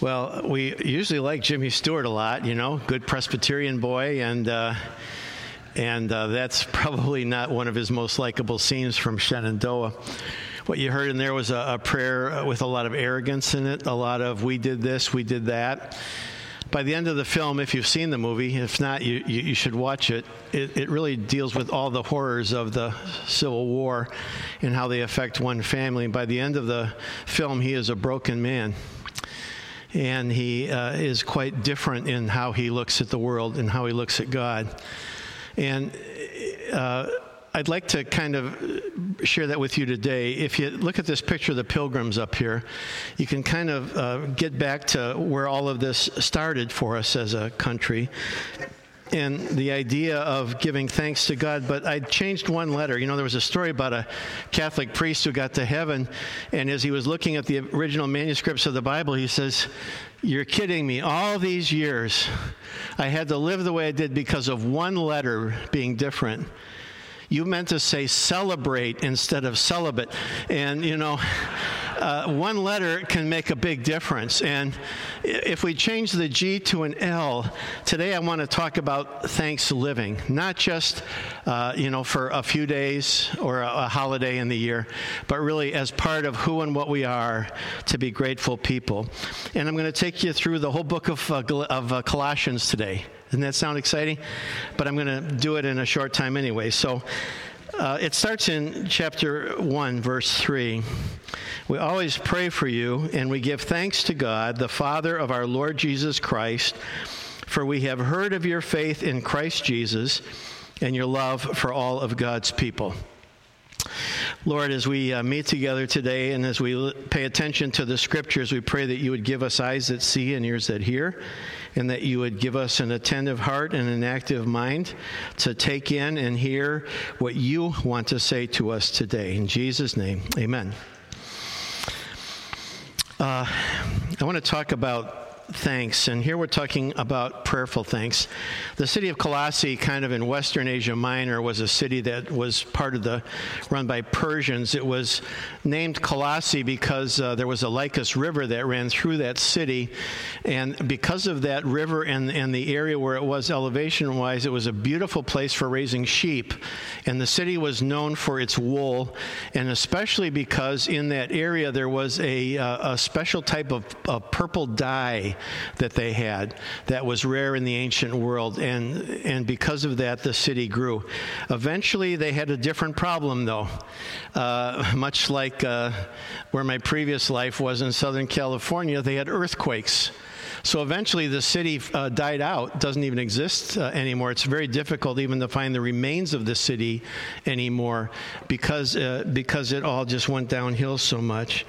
Well, we usually like Jimmy Stewart a lot, you know, good Presbyterian boy, and uh, and uh, that's probably not one of his most likable scenes from Shenandoah. What you heard in there was a, a prayer with a lot of arrogance in it, a lot of "we did this, we did that." By the end of the film, if you've seen the movie, if not, you, you, you should watch it. it. It really deals with all the horrors of the Civil War and how they affect one family. By the end of the film, he is a broken man and he uh, is quite different in how he looks at the world and how he looks at God. And uh, I'd like to kind of share that with you today. If you look at this picture of the pilgrims up here, you can kind of uh, get back to where all of this started for us as a country and the idea of giving thanks to God, but I changed one letter. You know, there was a story about a Catholic priest who got to heaven, and as he was looking at the original manuscripts of the Bible, he says, You're kidding me. All these years, I had to live the way I did because of one letter being different you meant to say celebrate instead of celibate. And, you know, uh, one letter can make a big difference. And if we change the G to an L, today I want to talk about thanks living, not just, uh, you know, for a few days or a, a, holiday in the year, but really as part of who and what we are to be grateful people. And I'm going to take you through the whole book of, uh, of uh, Colossians today. Doesn't that sound exciting? But I'm going to do it in a short time anyway. So uh, it starts in chapter 1, verse 3. We always pray for you, and we give thanks to God, the Father of our Lord Jesus Christ, for we have heard of your faith in Christ Jesus and your love for all of God's people. Lord, as we uh, meet together today and as we l- pay attention to the scriptures, we pray that you would give us eyes that see and ears that hear and that you would give us an attentive heart and an active mind to take in and hear what you want to say to us today. In Jesus' name, amen. Uh, I want to talk about thanks. And here we're talking about prayerful thanks. The city of Colossae, kind of in Western Asia Minor, was a city that was part of the, run by Persians. It was named Colossae because uh, there was a Lycus River that ran through that city. And because of that river and, and the area where it was elevation wise, it was a beautiful place for raising sheep. And the city was known for its wool, and especially because in that area there was a, uh, a special type of, of purple dye that they had that was rare in the ancient world. And, and because of that, the city grew. Eventually, they had a different problem, though. Uh, much like uh, where my previous life was in Southern California, they had earthquakes. So eventually the city uh, died out, doesn't even exist uh, anymore. It's very difficult even to find the remains of the city anymore because, uh, because it all just went downhill so much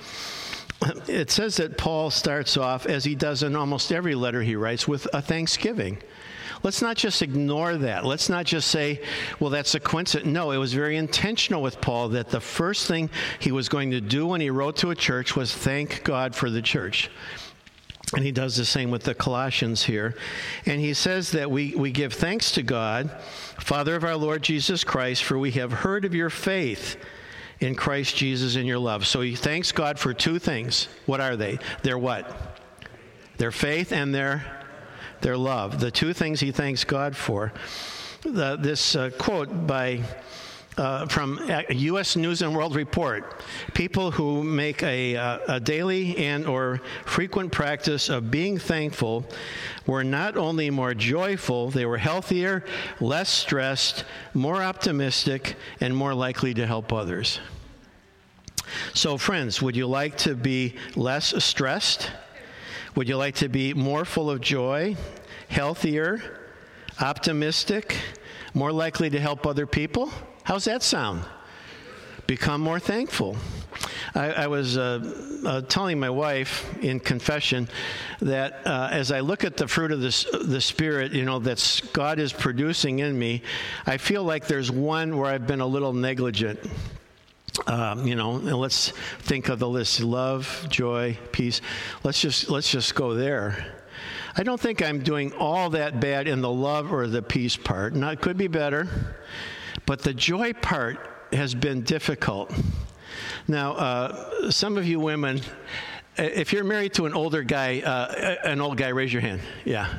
it says that Paul starts off, as he does in almost every letter he writes, with a thanksgiving. Let's not just ignore that. Let's not just say, well, that's a coincidence. No, it was very intentional with Paul that the first thing he was going to do when he wrote to a church was thank God for the church. And he does the same with the Colossians here. And he says that we, we give thanks to God, Father of our Lord Jesus Christ, for we have heard of your faith in Christ Jesus in your love. So he thanks God for two things. What are they? Their what? Their faith and their their love. The two things he thanks God for. The, this uh, quote by uh, from U.S. News and World Report: People who make a, uh, a daily and or frequent practice of being thankful were not only more joyful, they were healthier, less stressed, more optimistic, and more likely to help others. So, friends, would you like to be less stressed? Would you like to be more full of joy, healthier, optimistic, more likely to help other people? How's that sound? Become more thankful. I, I was uh, uh, telling my wife in confession that uh, as I look at the fruit of this, the Spirit, you know, that God is producing in me, I feel like there's one where I've been a little negligent. Um, you know, and let's think of the list: love, joy, peace. Let's just let's just go there. I don't think I'm doing all that bad in the love or the peace part. Not could be better, but the joy part has been difficult. Now, uh, some of you women, if you're married to an older guy, uh, an old guy, raise your hand. Yeah.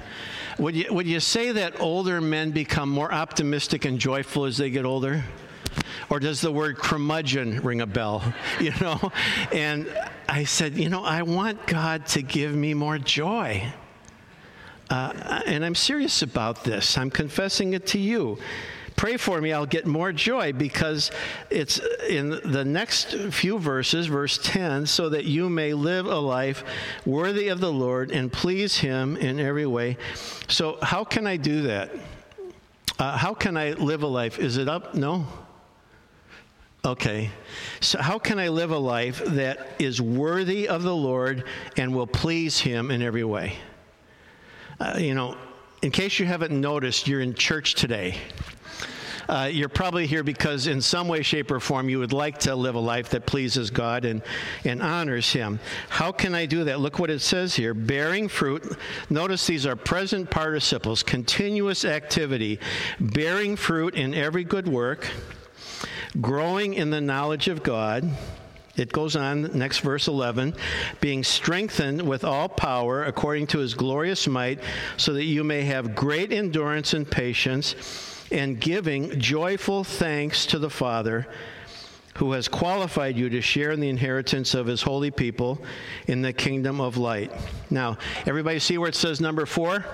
Would you, would you say that older men become more optimistic and joyful as they get older? Or does the word curmudgeon ring a bell? You know? And I said, you know, I want God to give me more joy. Uh, and I'm serious about this. I'm confessing it to you pray for me, I'll get more joy because it's in the next few verses, verse 10, so that you may live a life worthy of the Lord and please Him in every way. So, how can I do that? Uh, how can I live a life? Is it up? No? Okay. So, how can I live a life that is worthy of the Lord and will please Him in every way? Uh, you know, in case you haven't noticed, you're in church today. Uh, you're probably here because, in some way, shape, or form, you would like to live a life that pleases God and, and honors Him. How can I do that? Look what it says here bearing fruit. Notice these are present participles, continuous activity, bearing fruit in every good work, growing in the knowledge of God. It goes on, next verse 11, being strengthened with all power according to his glorious might, so that you may have great endurance and patience and giving joyful thanks to the Father who has qualified you to share in the inheritance of his holy people in the kingdom of light. Now, everybody see where it says number four?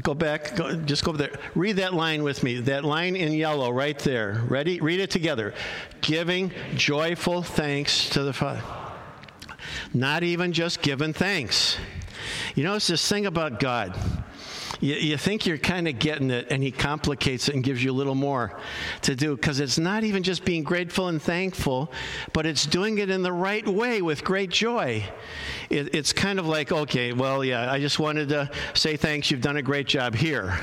Go back, go, just go over there. Read that line with me. That line in yellow right there. Ready? Read it together. Giving joyful thanks to the Father. Not even just giving thanks. You know, it's this thing about God you, you think you're kind of getting it, and he complicates it and gives you a little more to do because it's not even just being grateful and thankful, but it's doing it in the right way with great joy. It, it's kind of like, okay, well, yeah, I just wanted to say thanks. You've done a great job here.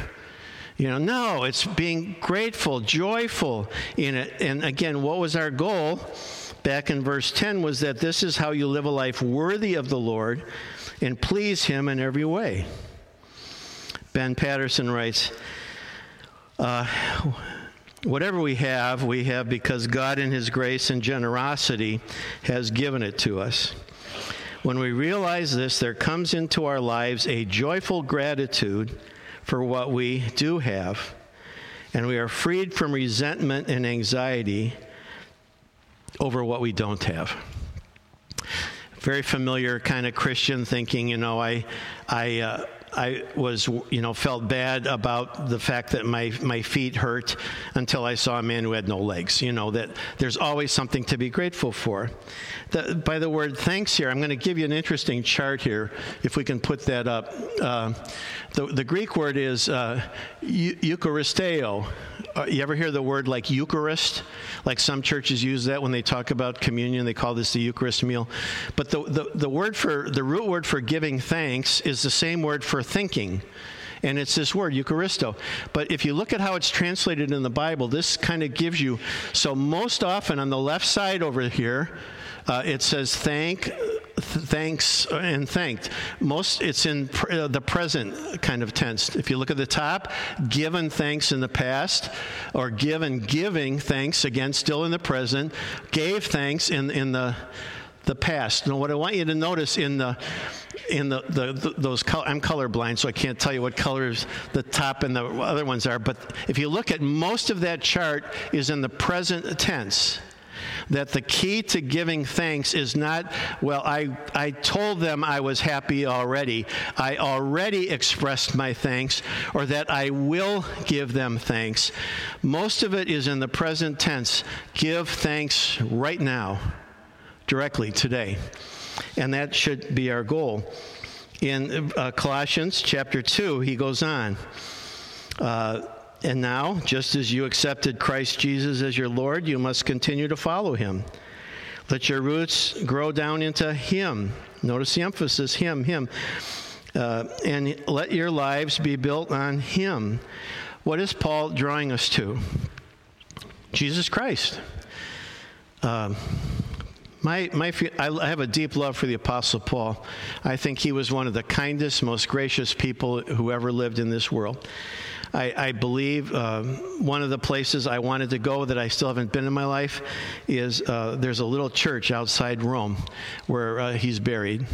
You know, no, it's being grateful, joyful in it. And again, what was our goal back in verse 10 was that this is how you live a life worthy of the Lord and please Him in every way. Ben Patterson writes, uh, Whatever we have, we have because God, in His grace and generosity, has given it to us. When we realize this, there comes into our lives a joyful gratitude for what we do have, and we are freed from resentment and anxiety over what we don't have. Very familiar kind of Christian thinking, you know, I, I, uh, I was, you know, felt bad about the fact that my, my feet hurt until I saw a man who had no legs. You know, that there's always something to be grateful for. The, by the word thanks here, I'm going to give you an interesting chart here, if we can put that up. Uh, the, the Greek word is uh, eucharisteo. Uh, you ever hear the word like Eucharist? Like some churches use that when they talk about communion, they call this the Eucharist meal. But the, the, the word for, the root word for giving thanks is the same word for thinking and it's this word eucharisto but if you look at how it's translated in the bible this kind of gives you so most often on the left side over here uh, it says thank thanks and thanked. Most it's in pr- uh, the present kind of tense. If you look at the top, given thanks in the past, or given giving thanks again, still in the present, gave thanks in in the the past. Now, what I want you to notice in the in the, the, the those color, I'm colorblind, so I can't tell you what colors the top and the other ones are. But if you look at most of that chart is in the present tense that the key to giving thanks is not, well, I, I told them I was happy already. I already expressed my thanks, or that I will give them thanks. Most of it is in the present tense. Give thanks right now, directly today. And that should be our goal. In uh, Colossians chapter 2, he goes on. Uh, and now, just as you accepted Christ Jesus as your Lord, you must continue to follow him. Let your roots grow down into him. Notice the emphasis him, him. Uh, and let your lives be built on him. What is Paul drawing us to? Jesus Christ. Uh, My, my, I have a deep love for the Apostle Paul. I think he was one of the kindest, most gracious people who ever lived in this world. I, I believe uh, one of the places I wanted to go that I still haven't been in my life is uh, there's a little church outside Rome where uh, he's buried.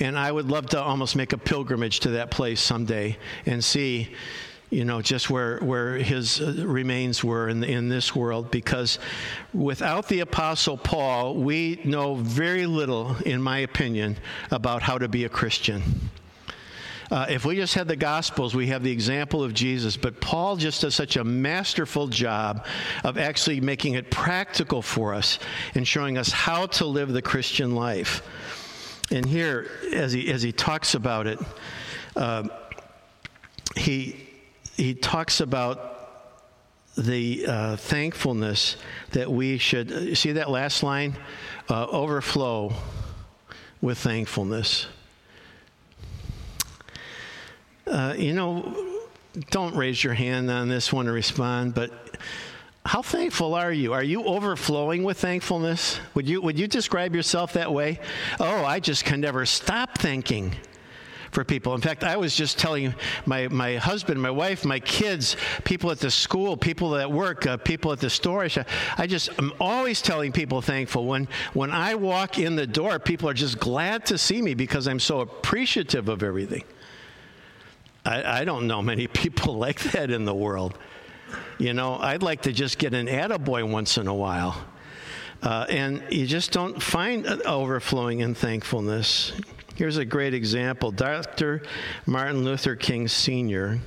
And I would love to almost make a pilgrimage to that place someday and see you know, just where, where his uh, remains were in, in this world, because without the Apostle Paul, we know very little, in my opinion, about how to be a Christian. Uh, if we just had the Gospels, we have the example of Jesus, but Paul just does such a masterful job of actually making it practical for us and showing us how to live the Christian life. And here, as he, as he talks about it, uh, he he talks about the uh, thankfulness that we should see that last line uh, overflow with thankfulness. Uh, you know, don't raise your hand on this one to respond, but how thankful are you? Are you overflowing with thankfulness? Would you, would you describe yourself that way? Oh, I just can never stop thanking for people. In fact, I was just telling my, my husband, my wife, my kids, people at the school, people at work, uh, people at the store. I just, I'm always telling people thankful. When, when I walk in the door, people are just glad to see me because I'm so appreciative of everything. I, I don't know many people like that in the world. You know, I'd like to just get an attaboy once in a while. Uh, and you just don't find overflowing in thankfulness. Here's a great example Dr. Martin Luther King Sr.,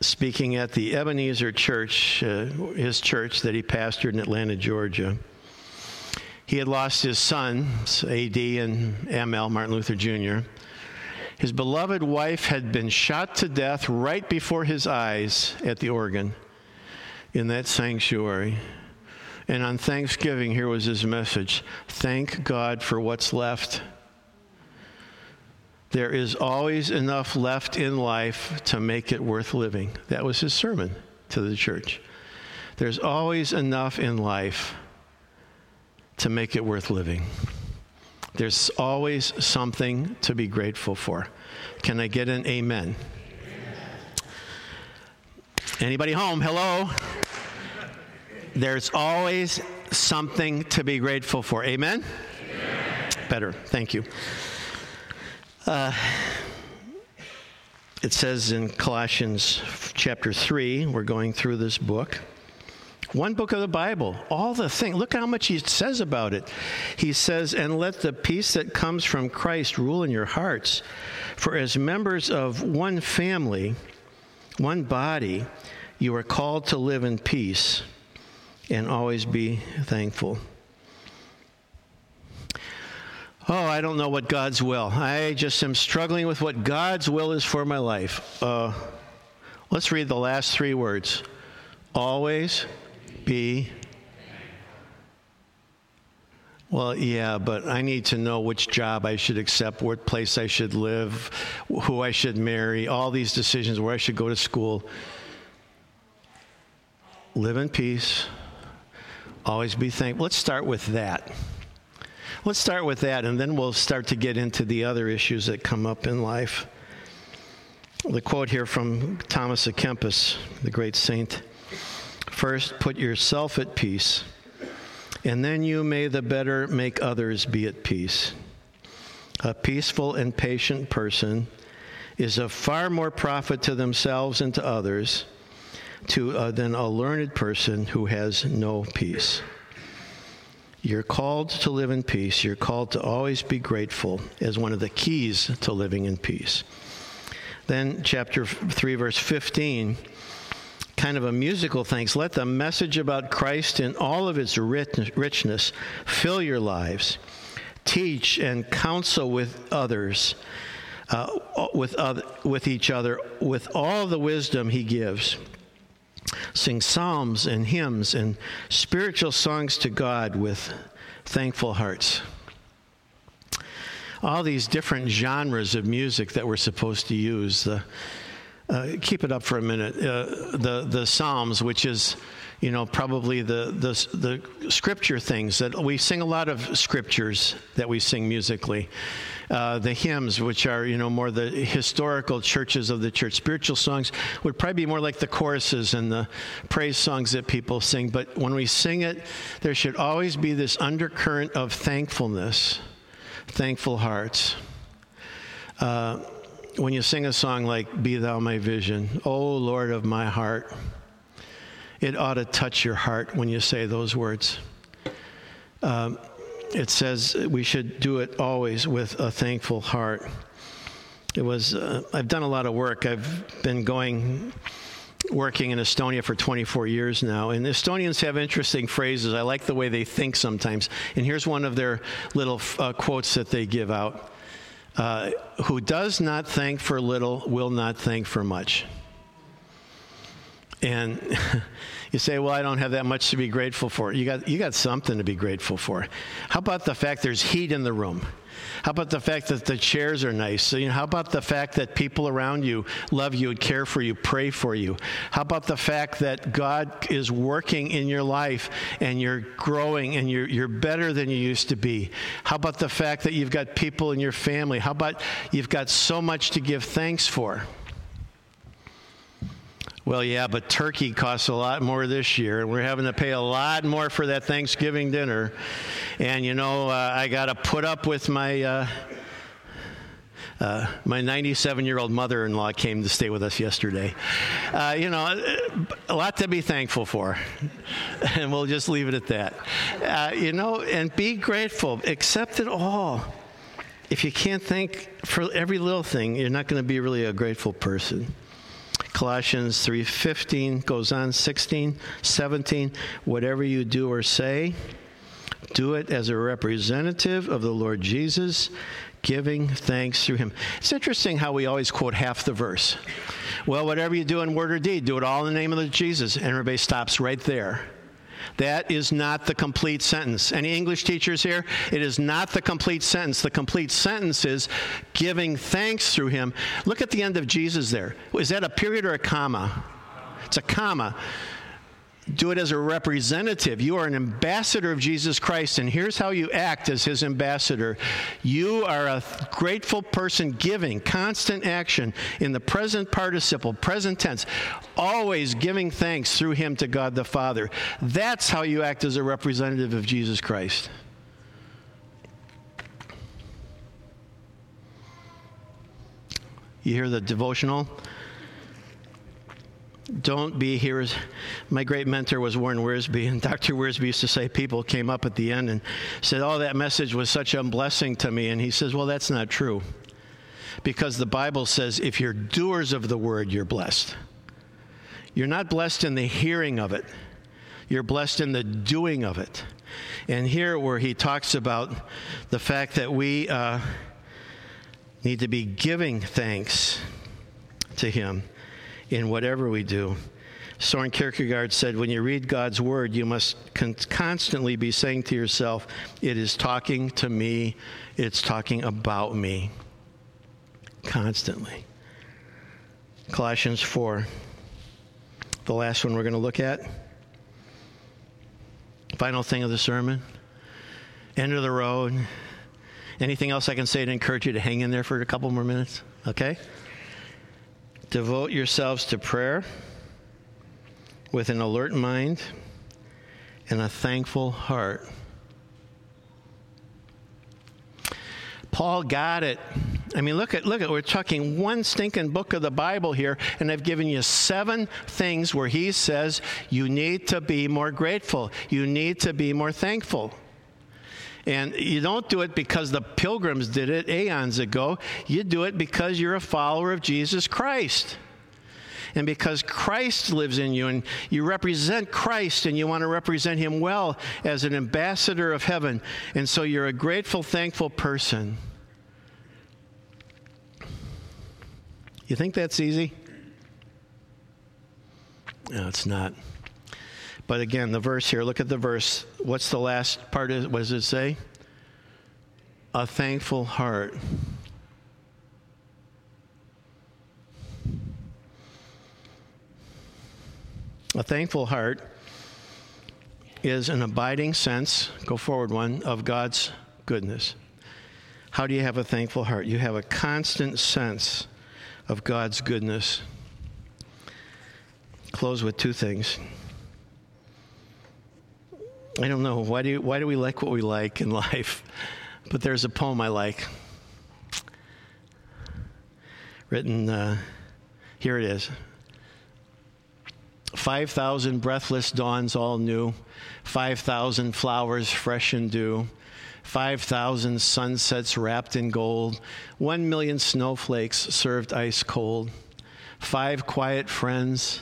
speaking at the Ebenezer Church, uh, his church that he pastored in Atlanta, Georgia. He had lost his sons, AD and ML, Martin Luther Jr. His beloved wife had been shot to death right before his eyes at the organ in that sanctuary. And on Thanksgiving, here was his message Thank God for what's left there is always enough left in life to make it worth living. That was his sermon to the church. There's always enough in life to make it worth living. There's always something to be grateful for. Can I get an amen? Anybody home? Hello? There's always something to be grateful for. Amen? amen. Better. Thank you. Uh, it says in Colossians chapter 3, we're going through this book. One book of the Bible, all the things. Look how much he says about it. He says, And let the peace that comes from Christ rule in your hearts. For as members of one family, one body, you are called to live in peace and always be thankful. Oh, I don't know what God's will. I just am struggling with what God's will is for my life. Uh, let's read the last three words. Always be. Well, yeah, but I need to know which job I should accept, what place I should live, who I should marry, all these decisions, where I should go to school. Live in peace. Always be thankful. Let's start with that. Let's start with that, and then we'll start to get into the other issues that come up in life. The quote here from Thomas à Kempis, the great saint First, put yourself at peace, and then you may the better make others be at peace. A peaceful and patient person is of far more profit to themselves and to others to, uh, than a learned person who has no peace. You're called to live in peace. You're called to always be grateful as one of the keys to living in peace. Then, chapter 3, verse 15, kind of a musical thanks. Let the message about Christ in all of its richness fill your lives. Teach and counsel with others, uh, with, other, with each other, with all the wisdom he gives sing psalms and hymns and spiritual songs to God with thankful hearts. All these different genres of music that we're supposed to use. The, uh, keep it up for a minute. Uh, the, the Psalms, which is you know, probably the, the, the scripture things that we sing a lot of scriptures that we sing musically. Uh, the hymns, which are, you know, more the historical churches of the church. Spiritual songs would probably be more like the choruses and the praise songs that people sing. But when we sing it, there should always be this undercurrent of thankfulness, thankful hearts. Uh, when you sing a song like Be Thou My Vision, O Lord of my heart, it ought to touch your heart when you say those words. Um, it says we should do it always with a thankful heart. It was, uh, I've done a lot of work. I've been going, working in Estonia for 24 years now. And Estonians have interesting phrases. I like the way they think sometimes. And here's one of their little uh, quotes that they give out uh, Who does not thank for little will not thank for much. And you say, well, I don't have that much to be grateful for. You got, you got something to be grateful for. How about the fact there's heat in the room? How about the fact that the chairs are nice? So, you know, how about the fact that people around you love you and care for you, pray for you? How about the fact that God is working in your life and you're growing and you're, you're better than you used to be? How about the fact that you've got people in your family? How about you've got so much to give thanks for? Well, yeah, but turkey costs a lot more this year, and we're having to pay a lot more for that Thanksgiving dinner. And you know, uh, I got to put up with my. Uh, uh, my 97 year old mother in law came to stay with us yesterday. Uh, you know, a lot to be thankful for. and we'll just leave it at that. Uh, you know, and be grateful, accept it all. If you can't thank for every little thing, you're not going to be really a grateful person. Colossians 3:15 goes on 16, 17, whatever you do or say, do it as a representative of the Lord Jesus, giving thanks through him. It's interesting how we always quote half the verse. Well, whatever you do in word or deed, do it all in the name of Jesus. And everybody stops right there. That is not the complete sentence. Any English teachers here? It is not the complete sentence. The complete sentence is giving thanks through him. Look at the end of Jesus there. Is that a period or a comma? It's a comma do it as a representative. You are an ambassador of Jesus Christ, and here's how you act as his ambassador. You are a grateful person giving, constant action in the present participle, present tense, always giving thanks through him to God the Father. That's how you act as a representative of Jesus Christ. You hear the devotional? Don't be here. My great mentor was Warren Wiersbe, and Dr. Wiersbe used to say people came up at the end and said, Oh, that message was such a blessing to me. And he says, Well, that's not true. Because the Bible says, if you're doers of the word, you're blessed. You're not blessed in the hearing of it, you're blessed in the doing of it. And here, where he talks about the fact that we uh, need to be giving thanks to him in whatever we do. Soren Kierkegaard said, When you read God's word, you must con- constantly be saying to yourself, It is talking to me, it's talking about me. Constantly. Colossians 4, the last one we're going to look at. Final thing of the sermon. End of the road. Anything else I can say to encourage you to hang in there for a couple more minutes? Okay? Devote yourselves to prayer with an alert mind and a thankful heart. Paul got it. I mean, look at look at we're talking one stinking book of the Bible here, and I've given you seven things where he says you need to be more grateful. You need to be more thankful. And you don't do it because the pilgrims did it aeons ago. You do it because you're a follower of Jesus Christ. And because Christ lives in you and you represent Christ and you want to represent him well as an ambassador of heaven. And so you're a grateful, thankful person. You think that's easy? No, it's not. But again, the verse here, look at the verse. What's the last part? Of, what does it say? A thankful heart. A thankful heart is an abiding sense, go forward one, of God's goodness. How do you have a thankful heart? You have a constant sense of God's goodness. Close with two things. I don't know. Why do, why do we like what we like in life? But there's a poem I like. Written, uh, here it is. 5,000 breathless dawns all new, 5,000 flowers fresh and dew, 5,000 sunsets wrapped in gold, 1 million snowflakes served ice cold, five quiet friends,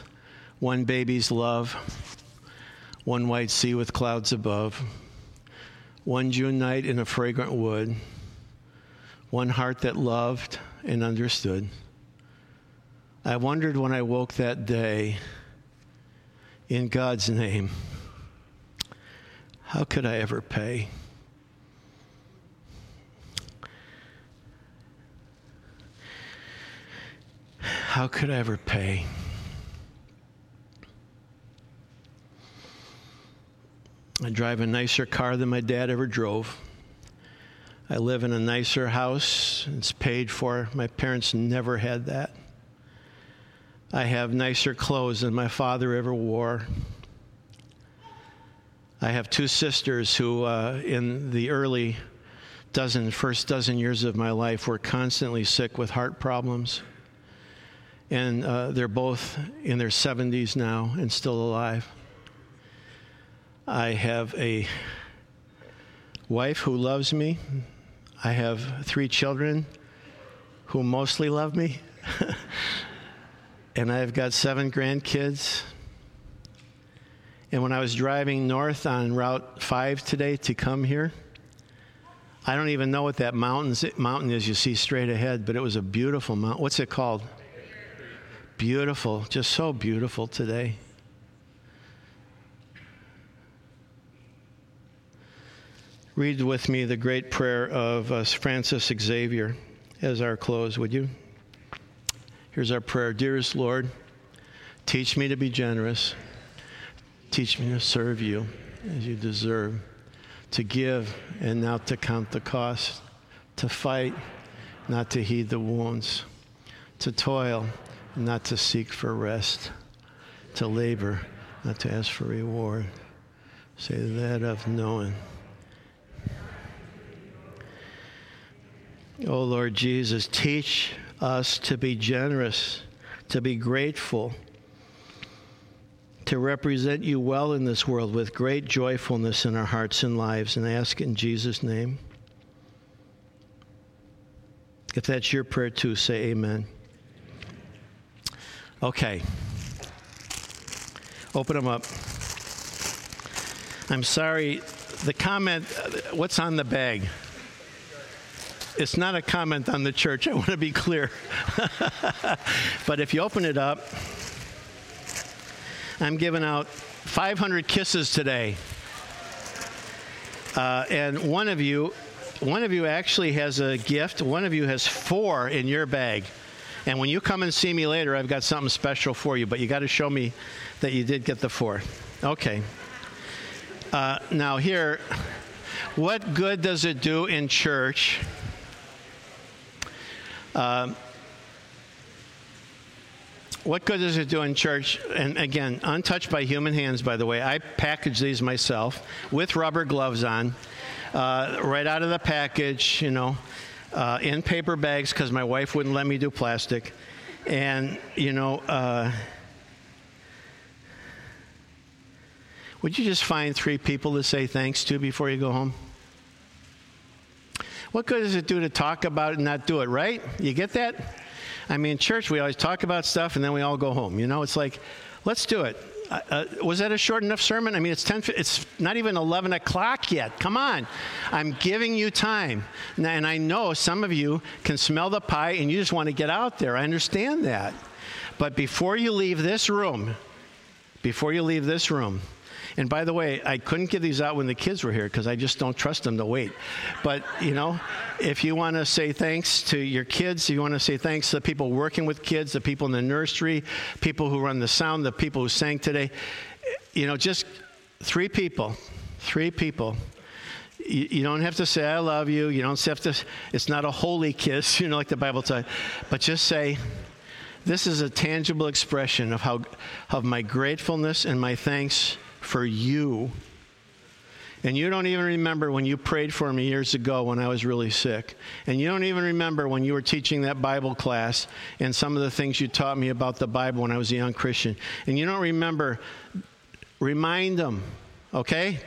one baby's love, one white sea with clouds above, one June night in a fragrant wood, one heart that loved and understood. I wondered when I woke that day in God's name, how could I ever pay? How could I ever pay? I drive a nicer car than my dad ever drove. I live in a nicer house. It's paid for. My parents never had that. I have nicer clothes than my father ever wore. I have two sisters who, uh, in the early dozen, first dozen years of my life, were constantly sick with heart problems. And uh, they're both in their 70s now and still alive. I have a wife who loves me. I have three children who mostly love me. and I've got seven grandkids. And when I was driving north on Route 5 today to come here, I don't even know what that mountain's, mountain is you see straight ahead, but it was a beautiful mountain. What's it called? Beautiful, just so beautiful today. Read with me the great prayer of uh, Francis Xavier as our close, would you? Here's our prayer Dearest Lord, teach me to be generous. Teach me to serve you as you deserve, to give and not to count the cost, to fight, not to heed the wounds, to toil, not to seek for rest, to labor, not to ask for reward. Say that of knowing. Oh Lord Jesus, teach us to be generous, to be grateful, to represent you well in this world with great joyfulness in our hearts and lives. And I ask in Jesus' name. If that's your prayer too, say amen. Okay. Open them up. I'm sorry, the comment, uh, what's on the bag? It's not a comment on the church. I want to be clear. but if you open it up, I'm giving out 500 kisses today. Uh, and one of you, one of you actually has a gift. One of you has four in your bag. And when you come and see me later, I've got something special for you. But you got to show me that you did get the four. Okay. Uh, now here, what good does it do in church? Um, what good does it do in church? And again, untouched by human hands, by the way. I package these myself with rubber gloves on, uh, right out of the package, you know, uh, in paper bags because my wife wouldn't let me do plastic. And, you know, uh, would you just find three people to say thanks to before you go home? What good does it do to talk about it and not do it, right? You get that? I mean, church, we always talk about stuff and then we all go home. You know, it's like, let's do it. Uh, uh, was that a short enough sermon? I mean, it's 10, it's not even 11 o'clock yet. Come on. I'm giving you time. And I know some of you can smell the pie and you just want to get out there. I understand that. But before you leave this room, before you leave this room, and by the way, I couldn't give these out when the kids were here because I just don't trust them to wait. But, you know, if you want to say thanks to your kids, if you want to say thanks to the people working with kids, the people in the nursery, people who run the sound, the people who sang today, you know, just three people, three people. You, don't have to say, I love you. You don't have to, it's not a holy kiss, you know, like the Bible says, but just say, this is a tangible expression of how of my gratefulness and my thanks for you. And you don't even remember when you prayed for me years ago when I was really sick. And you don't even remember when you were teaching that Bible class and some of the things you taught me about the Bible when I was a young Christian. And you don't remember, remind them, okay? Go